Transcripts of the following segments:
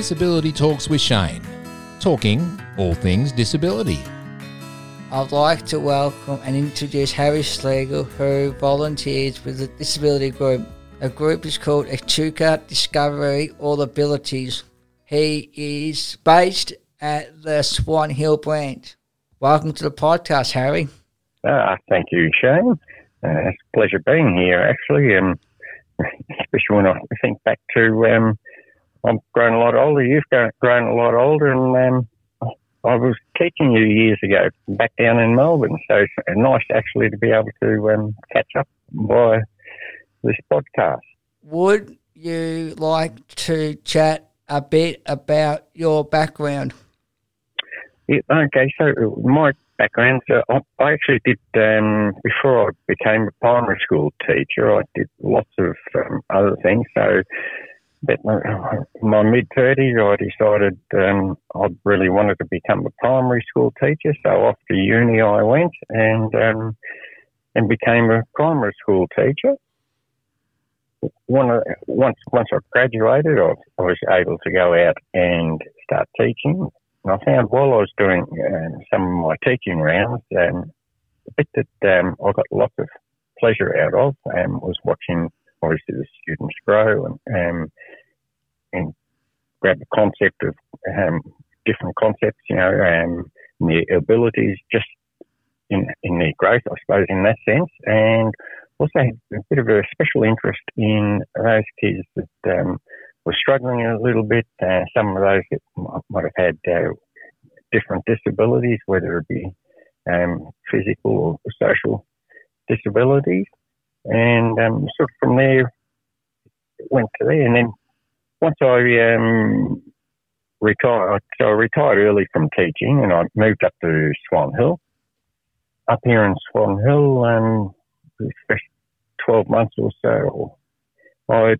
Disability Talks with Shane, talking all things disability. I'd like to welcome and introduce Harry Schlegel, who volunteers with the disability group. The group is called Echuca Discovery All Abilities. He is based at the Swan Hill branch. Welcome to the podcast, Harry. Uh, thank you, Shane. Uh, it's a pleasure being here, actually, um, especially when I think back to um, I've grown a lot older. You've grown a lot older, and um, I was teaching you years ago back down in Melbourne. So it's nice actually to be able to um, catch up by this podcast. Would you like to chat a bit about your background? Yeah, okay, so my background, so I, I actually did, um, before I became a primary school teacher, I did lots of um, other things. So but in my mid 30s, I decided um, I really wanted to become a primary school teacher. So off to uni I went and um, and became a primary school teacher. Once once I graduated, I, I, was able to go out and start teaching. And I found while I was doing um, some of my teaching rounds, um, the bit that um, I got lots of pleasure out of um, was watching obviously the students grow and um, and grab the concept of um, different concepts, you know, um, their abilities just in in their growth, I suppose, in that sense, and also a bit of a special interest in those kids that um, were struggling a little bit. Uh, some of those that might have had uh, different disabilities, whether it be um, physical or social disabilities and um, sort of from there went to there. And then once I um, retired, so I retired early from teaching, and I moved up to Swan Hill. Up here in Swan Hill, um, twelve months or so, I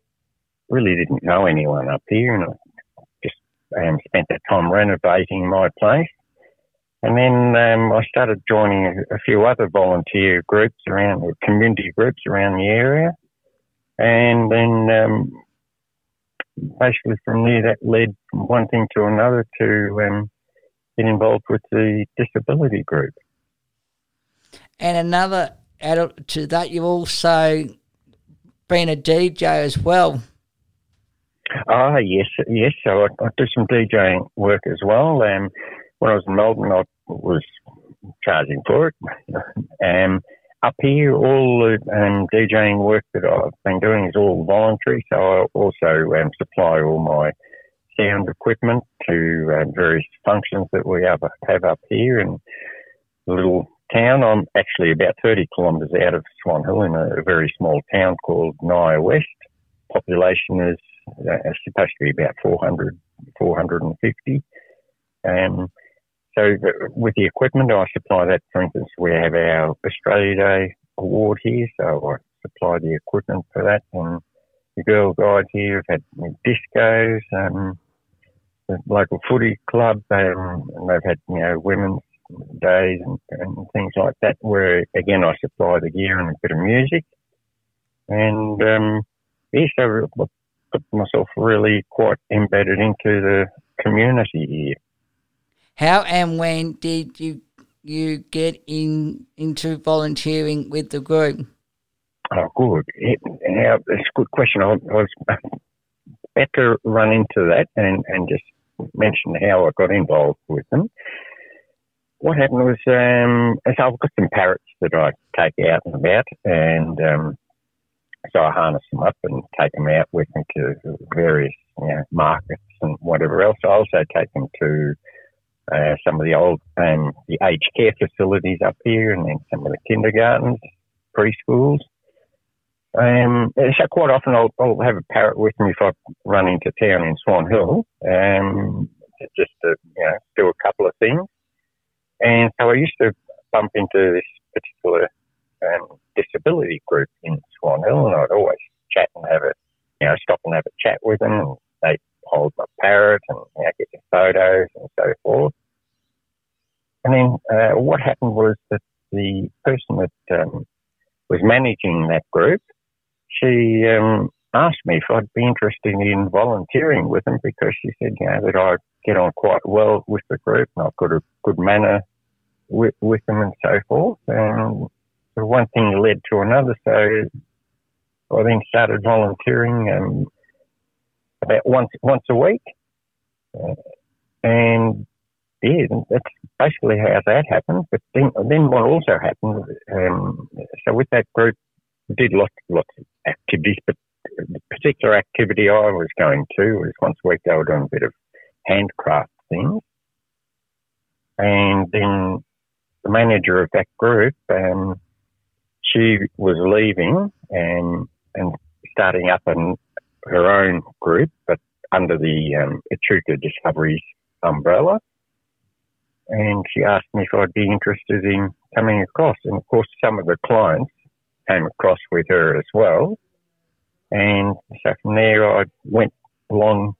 really didn't know anyone up here, and I just um, spent that time renovating my place. And then um, I started joining a, a, few other volunteer groups around, community groups around the area. And then um, basically from there, that led from one thing to another to um, get involved with the disability group. And another added to that, you've also been a DJ as well. Ah, yes, yes. So I, I do some DJing work as well. Um, when I was in Melbourne, I was charging for it. um, up here, all the um, DJing work that I've been doing is all voluntary, so I also um, supply all my sound equipment to uh, various functions that we have, have up here in the little town. I'm actually about 30 kilometres out of Swan Hill in a, a, very small town called Nyah West. Population is uh, supposed to be about 400, 450. Um, so with the equipment, I supply that. For instance, we have our Australia Day award here, so I supply the equipment for that. And the Girl Guides here have had discos, um, the local footy club, um, and they've had you know women's days and, and, things like that. Where again, I supply the gear and a bit of music, and um, yeah, so I put myself really quite embedded into the community here. How and when did you you get in into volunteering with the group? Oh, good. Yeah, that's a good question. I, was about to run into that and, and just mention how I got involved with them. What happened was, um, so I've got some parrots that I take out and about, and um, so I harness them up and take them out with me to various you know, markets and whatever else. I also take them to uh, some of the old um, the aged care facilities up here, and then some of the kindergartens, preschools. Um, so quite often I'll, I'll, have a parrot with me if I run into town in Swan Hill, um, just to you know do a couple of things. And so I used to bump into this particular um, disability group in Swan Hill, and I'd always chat and have a you know stop and have a chat with them. And they hold my parrot and you know, get the photos and so forth. And then uh, what happened was that the person that um, was managing that group, she um, asked me if I'd be interested in volunteering with them because she said, you know, that I get on quite well with the group and I've got a good manner with, with them and so forth. And one thing led to another. So I then started volunteering um, about once once a week. Uh, and yeah, that's basically how that happened. But then, then what also happened, um, so with that group, did lots, lots of activities, but the particular activity I was going to was once a week they were doing a bit of handcraft things. And then the manager of that group, um, she was leaving and and starting up an, her own group, but under the um, Echuca Discoveries umbrella. And she asked me if I'd be interested in coming across. And of course, some of the clients came across with her as well. And so from there, I went along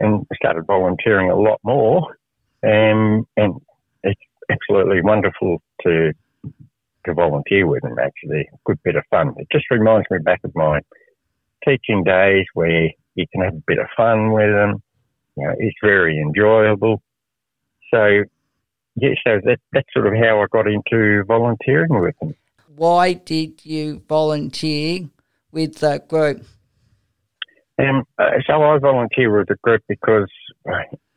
and started volunteering a lot more. Um, and it's absolutely wonderful to to volunteer with them. Actually, a good bit of fun. It just reminds me back of my teaching days where you can have a bit of fun with them. You know, it's very enjoyable. So, yeah, so that, that's sort of how I got into volunteering with them. Why did you volunteer with that group? Um, uh, so I volunteer with the group because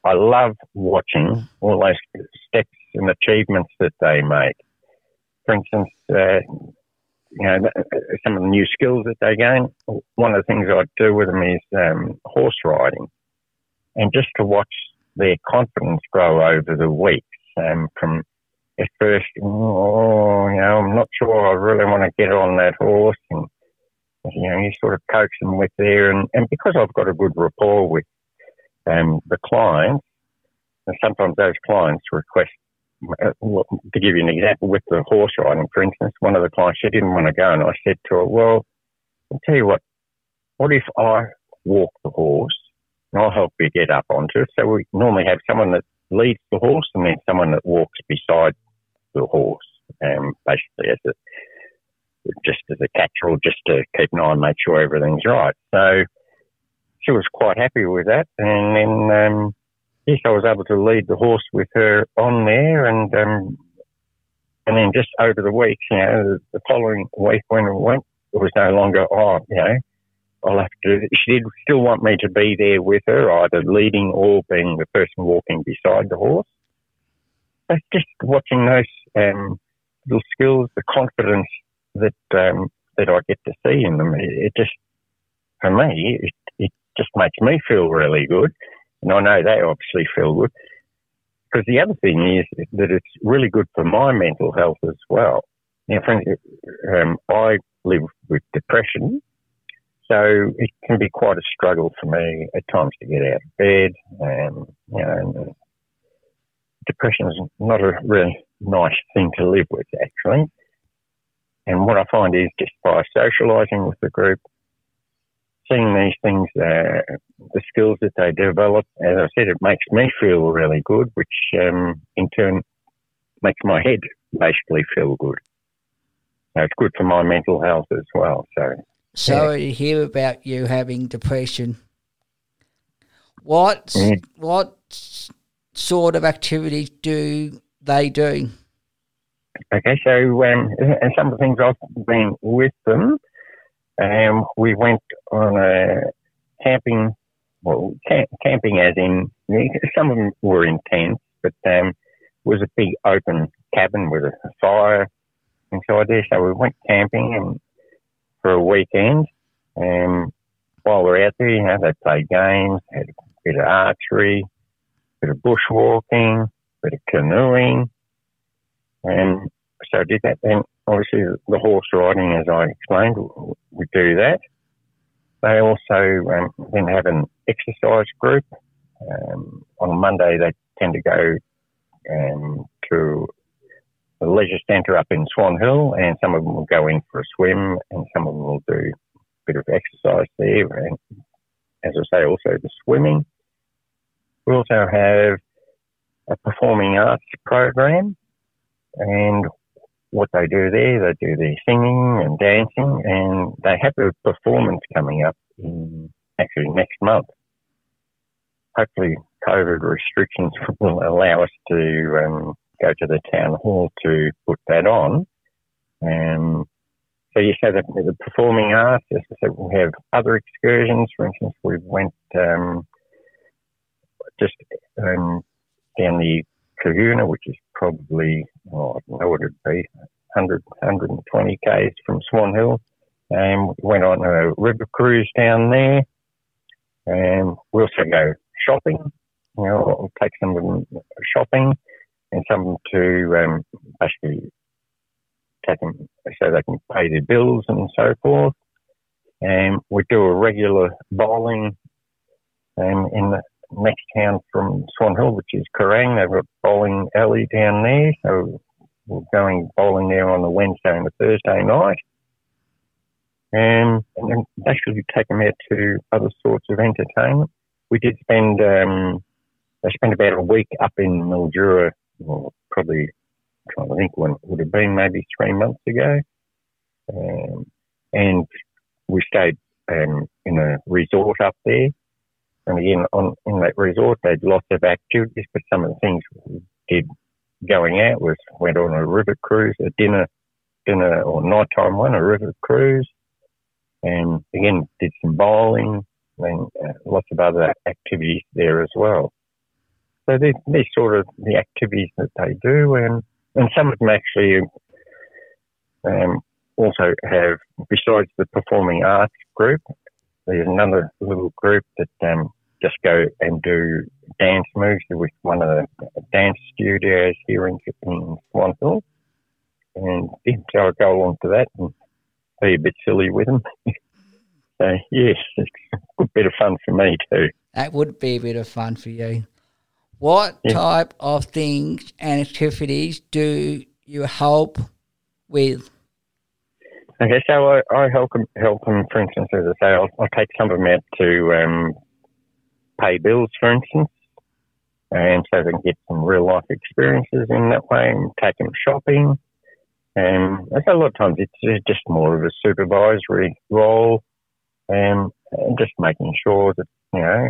I love watching all those steps and achievements that they make. For instance, uh, you know, some of the new skills that they gain. One of the things I do with them is um, horse riding, and just to watch their confidence grow over the weeks. Um, from at first, oh, you know, I'm not sure I really want to get on that horse, and you know, you sort of coax them with there, and, and because I've got a good rapport with um, the clients, and sometimes those clients request uh, to give you an example with the horse riding, for instance, one of the clients, she didn't want to go. And I said to her, well, I'll tell you what, what if I walk the horse and I'll help you get up onto it? So we normally have someone that leads the horse and then someone that walks beside the horse, um, basically as a, just as a catch-all, just to keep an eye and make sure everything's right. So she was quite happy with that. And then, um, yes, I was able to lead the horse with her on there, and um, and then just over the weeks, you know, the following week when we went, it was no longer oh, you know, I'll have to. She did still want me to be there with her, either leading or being the person walking beside the horse. But just watching those um, little skills, the confidence that um, that I get to see in them, it, it just for me, it, it just makes me feel really good. And I know they obviously feel good. Because the other thing is that it's really good for my mental health as well. Now, um, I live with depression, so it can be quite a struggle for me at times to get out of bed. Um, you know, depression is not a really nice thing to live with, actually. And what I find is just by socialising with the group, seeing these things, uh, the skills that they develop, as I said, it makes me feel really good, which um, in turn makes my head basically feel good. So it's good for my mental health as well. So sorry yeah. to hear about you having depression. What mm. what sort of activities do they do? Okay, so um, and some of the things I've been with them um, we went on a camping, well, camp, camping as in, some of them were in tents, but um, it was a big open cabin with a fire inside there. So we went camping and for a weekend. And while we are out there, you know, they played games, had a bit of archery, a bit of bushwalking, a bit of canoeing. And so I did that. Then obviously the horse riding, as I explained, we do that. They also um, then have an exercise group. Um, on Monday, they tend to go um, to the leisure centre up in Swan Hill, and some of them will go in for a swim, and some of them will do a bit of exercise there. And as I say, also the swimming. We also have a performing arts program, and what they do there, they do their singing and dancing, and they have a performance coming up in actually next month. Hopefully, COVID restrictions will allow us to um, go to the town hall to put that on. Um, so you say that the performing arts, said, we have other excursions. For instance, we went um, just um, down the Kahuna, which is probably, oh, I don't know what it'd be, 100, 120 k's from Swan Hill. And we went on a river cruise down there. And we also go shopping. You know, we'll take some of them shopping and some to um, take them so they can pay their bills and so forth. And we do a regular bowling um, in the next town from Swan Hill, which is Kerang. They've got bowling alley down there, so we're going bowling there on the Wednesday and the Thursday night. Um, and then actually take them out to other sorts of entertainment. We did spend, um, I spent about a week up in Mildura, well, probably trying to think when it would have been, maybe three months ago. Um, and we stayed um, in a resort up there. And again, on in that resort, they had lots of activities, but some of the things we did going out was went on a river cruise, a dinner, dinner or nighttime one, a river cruise, and again did some bowling and uh, lots of other activities there as well. So they're sort of the activities that they do, and and some of them actually um, also have, besides the performing arts group, there's another little group that um, just go and do dance moves with one of the dance studios here in, in Swan Hill. And so I go along to that and be a bit silly with them. so, yes, it's a good bit of fun for me too. That would be a bit of fun for you. What yeah. type of things and activities do you help with? Okay, so I, I help them, help for instance, as I say, I'll, I'll take some of them out to um, pay bills, for instance, and so they can get some real life experiences in that way and take them shopping. And so a lot of times it's just more of a supervisory role and, and just making sure that, you know,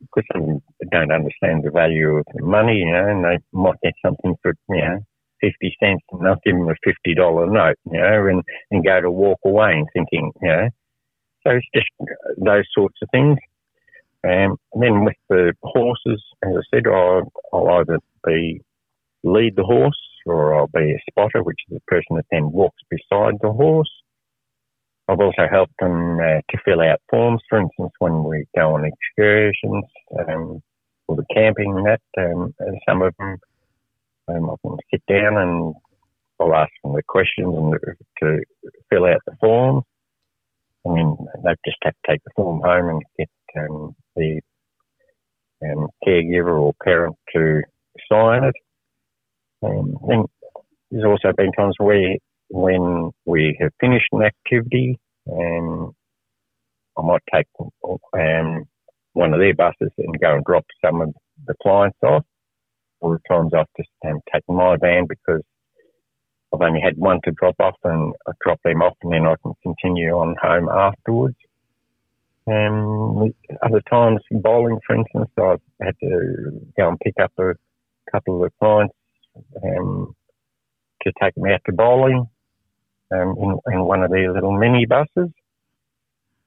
because they don't understand the value of money, you know, and they might get something for, you know, 50 cents and I'll give them a $50 note, you know, and, and go to walk away and thinking, you know, so it's just those sorts of things. Um, and then with the horses, as I said, I'll, I'll either be lead the horse or I'll be a spotter, which is a person that then walks beside the horse. I've also helped them uh, to fill out forms, for instance, when we go on excursions um, or the camping and that. Um, and some of them, um, I can sit down and I'll ask them the questions and to fill out the form. I mean, they just have to take the form home and get um, the um, caregiver or parent to sign it. Um, and there's also been times where when we have finished an activity and I might take um, one of their buses and go and drop some of the clients off. Or times I've just um, taken my van because I've only had one to drop off and I drop them off and then I can continue on home afterwards. Um, other times, bowling, for instance, I've had to go and pick up a couple of clients um, to take them out to bowling um, in, in one of their little mini buses.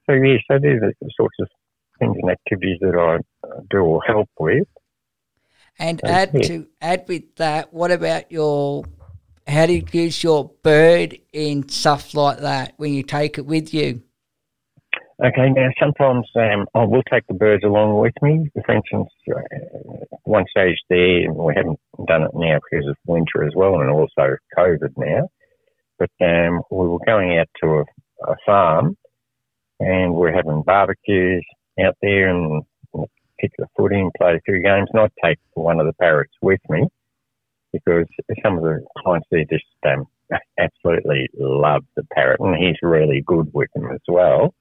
So, yeah, so these are the sorts of things and activities that I do or help with. And so, add to add with that, what about your how do you use your bird in stuff like that when you take it with you? Okay, now sometimes um, I will take the birds along with me. For instance, uh, one stage there, and we haven't done it now because of winter as well, and also COVID now. But um, we were going out to a, a, farm, and we're having barbecues out there, and footy and play a few games. And I'd take one of the parrots with me because some of the clients there just um, absolutely love the parrot, and he's really good with them as well.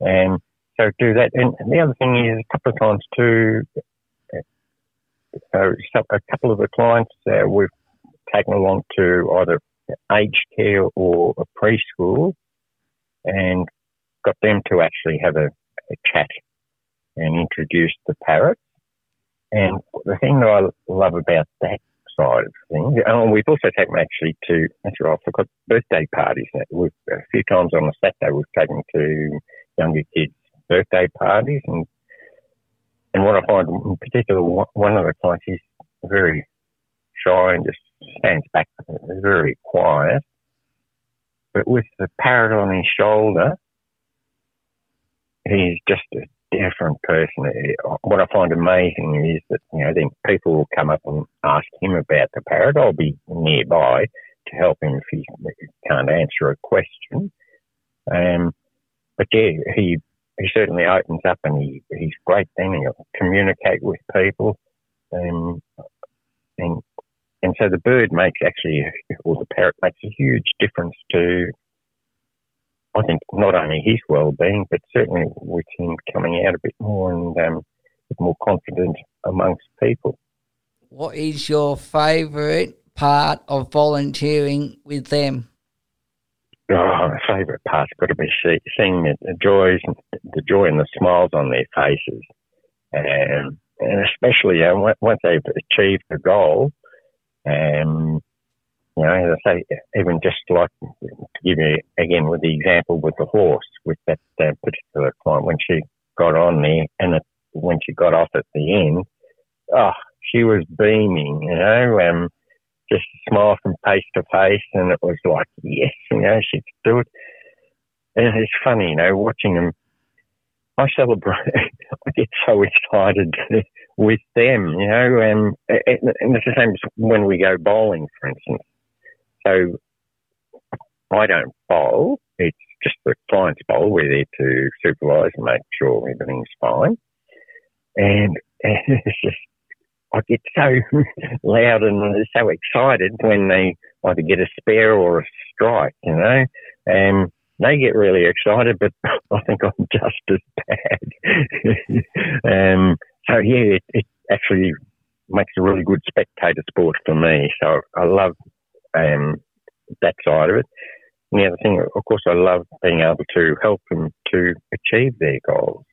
And so do that. And the other thing is a couple of times too, so a couple of the clients uh, we've taken along to either aged care or a preschool and got them to actually have a, a chat and introduced the parrots. And the thing that I love about that side of things, and we've also taken actually to, right, I forgot, birthday parties. We've, a few times on a Saturday we've taken to younger kids' birthday parties. And, and what I find in particular, one of the clients is very shy and just stands back, very quiet. But with the parrot on his shoulder, he's just a different person. What I find amazing is that, you know, then people will come up and ask him about the parrot. I'll be nearby to help him if he can't answer a question. Um, but yeah, he he certainly opens up and he, he's great then. He'll communicate with people. Um, and and so the bird makes actually, or the parrot makes a huge difference to I think not only his well-being, but certainly with him coming out a bit more and um, more confident amongst people. What is your favourite part of volunteering with them? Oh, my favourite part's got to be see, seeing the, the joys, the joy and the smiles on their faces, and, and especially uh, once they've achieved a goal, um, you know, as I say, even just like to give you again with the example with the horse, with that uh, particular client, when she got on there and it, when she got off at the end, oh, she was beaming, you know, um, just a smile from face to face, and it was like, yes, you know, she could do it. And it's funny, you know, watching them. I celebrate. I get so excited with them, you know, and, and it's the same as when we go bowling, for instance so I don't bowl. It's just the client's bowl. We're there to supervise and make sure everything's fine. And, and it's just, I get so loud and so excited when they either get a spare or a strike, you know. And they get really excited, but I think I'm just as bad. um, so yeah, it, it actually makes a really good spectator sport for me. So I love um, that side of it. And the other thing, of course, I love being able to help them to achieve their goals.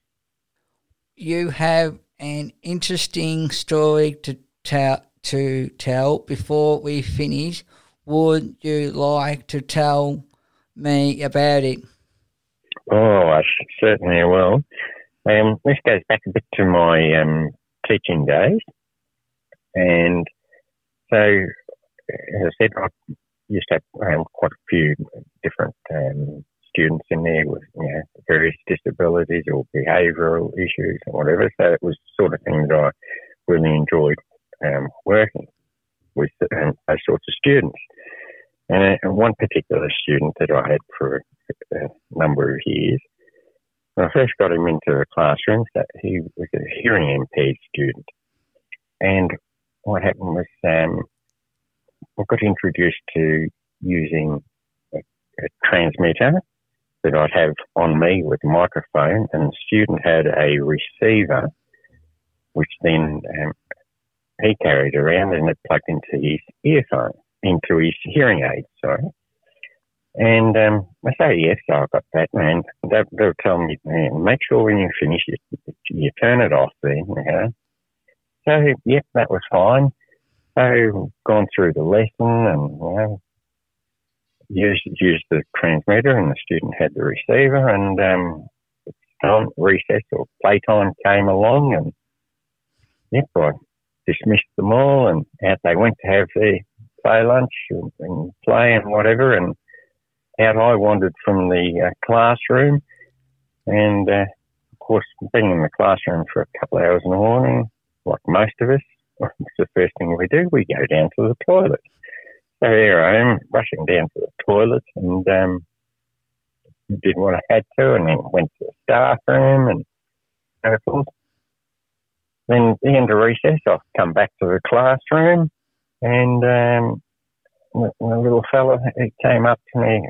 You have an interesting story to tell. To tell before we finish, would you like to tell me about it? Oh, I certainly will. Um, this goes back a bit to my um, teaching days, and so as I said, I used to have um, quite a few different um, students in there with you know various disabilities or behavioural issues or whatever. So it was sort of thing that I really enjoyed um, working with um, those sorts of students. And, and one particular student that I had for a number of years, when I first got him into the classroom, that he was a hearing impaired student. And what happened was um, I got introduced to using a, a transmitter that I'd have on me with a microphone, and the student had a receiver, which then um, he carried around and it plugged into his earphone, into his hearing aid, sorry. And um, I say, yes, I've got that, man. They, they were telling me, man, make sure when you finish it, you turn it off then, you know. So, yep, that was fine. So gone through the lesson and you know used used the transmitter and the student had the receiver and um time recess or playtime came along and yep I dismissed them all and out they went to have their play lunch and, and play and whatever and out I wandered from the uh, classroom and uh, of course being in the classroom for a couple of hours in the morning like most of us it's the first thing we do. We go down to the toilet. So here I am rushing down to the toilet and um, did what I had to and then went to the staff room and so forth. Then at the end of recess, I've come back to the classroom and um, the, the little fella he came up to me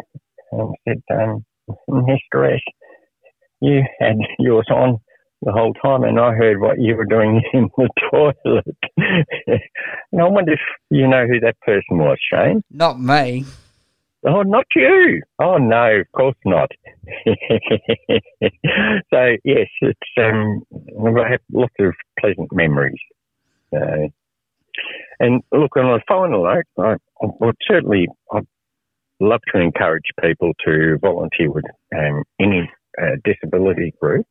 and said, um, Mr. S, you had yours on the whole time, and I heard what you were doing in the toilet. and I wonder if you know who that person was, Shane. Not me. Oh, not you. Oh no, of course not. so yes, it's um, I have lots of pleasant memories. Uh, and look, on a final note, I, I would certainly I'd love to encourage people to volunteer with um, any uh, disability group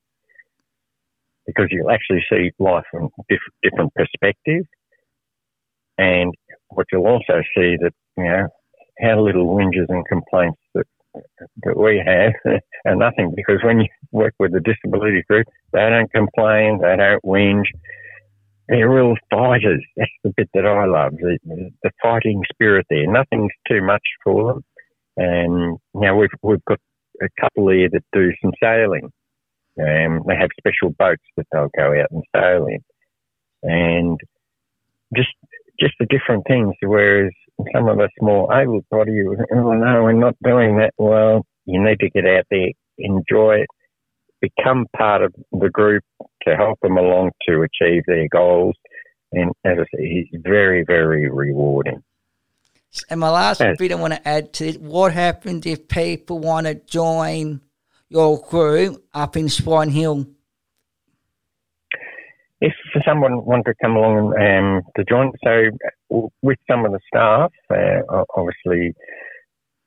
because you'll actually see life from diff- different perspectives. And what you'll also see that, you know, how little whinges and complaints that, that we have are nothing because when you work with the disability group, they don't complain, they don't whinge. They're real fighters. That's the bit that I love, the, the fighting spirit there. Nothing's too much for them. And, you know, we've, we've got a couple here that do some sailing. Um, they have special boats that they'll go out and sail in. And just just the different things. Whereas some of us more able-bodied, oh no, we're not doing that. Well, you need to get out there, enjoy it, become part of the group to help them along to achieve their goals. And as I say, it's very, very rewarding. And my last bit I want to add to it, what happens if people want to join your crew up in Swan Hill? if someone wanted to come along um, to join, so with some of the staff, uh, obviously,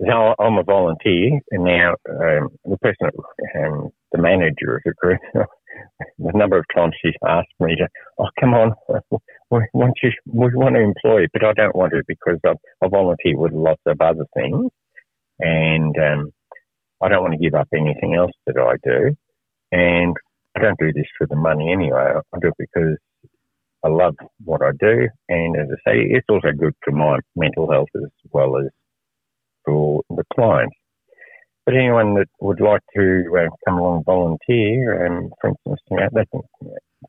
I'm a volunteer, and now um, the person, um, the manager of the group, the number of times she's asked me to, oh, come on, we want you, we want to employ you, but I don't want to because I, I volunteer with lots of other things, and um, I don't want to give up anything else that I do. And I don't do this for the money anyway. I do it because I love what I do, and as I say, it's also good for my mental health as well as for the clients. But anyone that would like to uh, come along volunteer, and um, for instance, you know, they can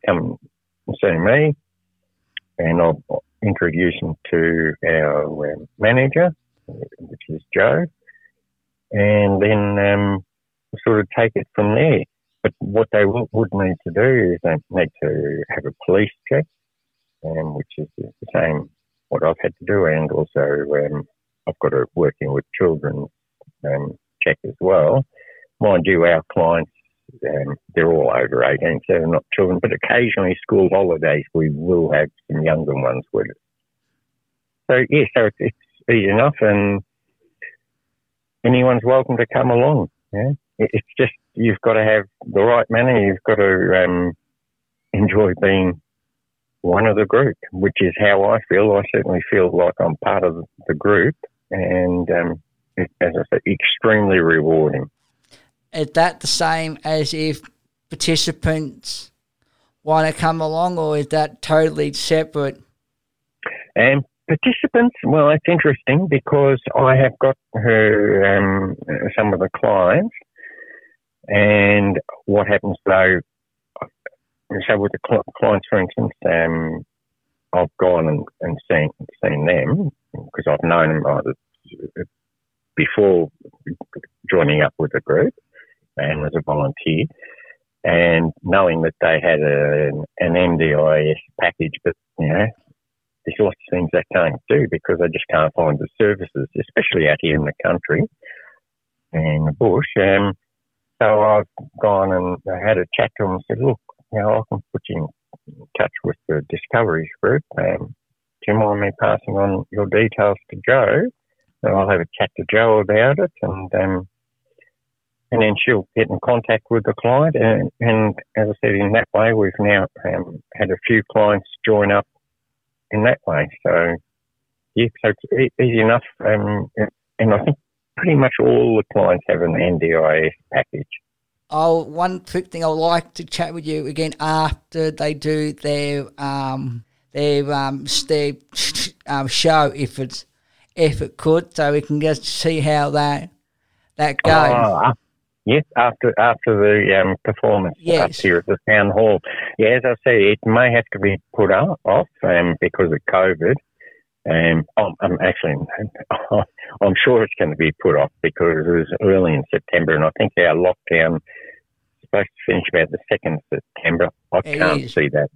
come see me, and I'll introduce them to our um, manager, which is Joe, and then um, sort of take it from there. But what they w- would need to do is they need to have a police check, um, which is the same what I've had to do, and also um, I've got a working with children um, check as well. Mind you, our clients um, they're all over 18, so they're not children, but occasionally school holidays we will have some younger ones with us. So yeah, so it's, it's easy enough, and anyone's welcome to come along. Yeah, it's just you've got to have the right manner. You've got to um, enjoy being one of the group, which is how I feel. I certainly feel like I'm part of the group, and um, it, as I said, extremely rewarding. Is that the same as if participants want to come along, or is that totally separate? And participants, well, it's interesting because I have got her um, some of the clients. And what happens though, so with the clients, for instance, um, I've gone and, and seen, seen them because I've known them before joining up with the group and as a volunteer. And knowing that they had a, an NDIS package, but you know, there's lots of things they can't do because they just can't find the services, especially out here in the country and the bush. So I've gone and I had a chat to them and said, look, you know, I can put you in touch with the Discoveries group. Um, do you mind me passing on your details to Joe? And I'll have a chat to Joe about it and um, and then she'll get in contact with the client. And, and as I said, in that way, we've now um, had a few clients join up in that way. So, yeah, so it's easy enough. Um, and I think pretty much all the clients have an NDIS package. Oh, one quick thing I'd like to chat with you again after they do their um their um their um, show if it's if it could, so we can just see how that that goes. Oh, yes, after after the um, performance yes. up here at the town hall. Yeah, as I say, it may have to be put off um, because of COVID. Um, I'm, I'm actually, I'm sure it's going to be put off because it was early in September, and I think our lockdown is supposed to finish about the second of September. I It can't is. see that.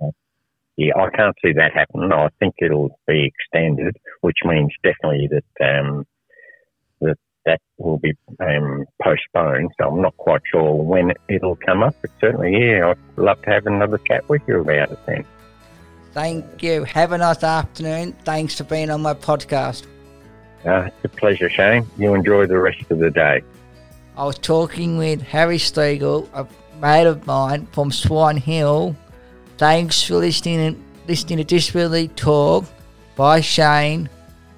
Yeah, I can't see that happening. I think it'll be extended, which means definitely that um, that will be um, postponed. So I'm not quite sure when it'll come up, but certainly, yeah, I'd love to have another chat with you about it then. Thank you. Have a nice afternoon. Thanks for being on my podcast. Uh, it's a pleasure, Shane. You enjoy the rest of the day. I was talking with Harry Stegall, a mate of mine from Swan Hill. Thanks for listening listening to Disability Talk. Bye, Shane.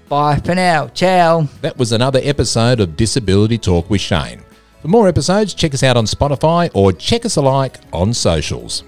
Bye for now. Ciao. That was another episode of Disability Talk with Shane. For more episodes, check us out on Spotify or check us alike on socials.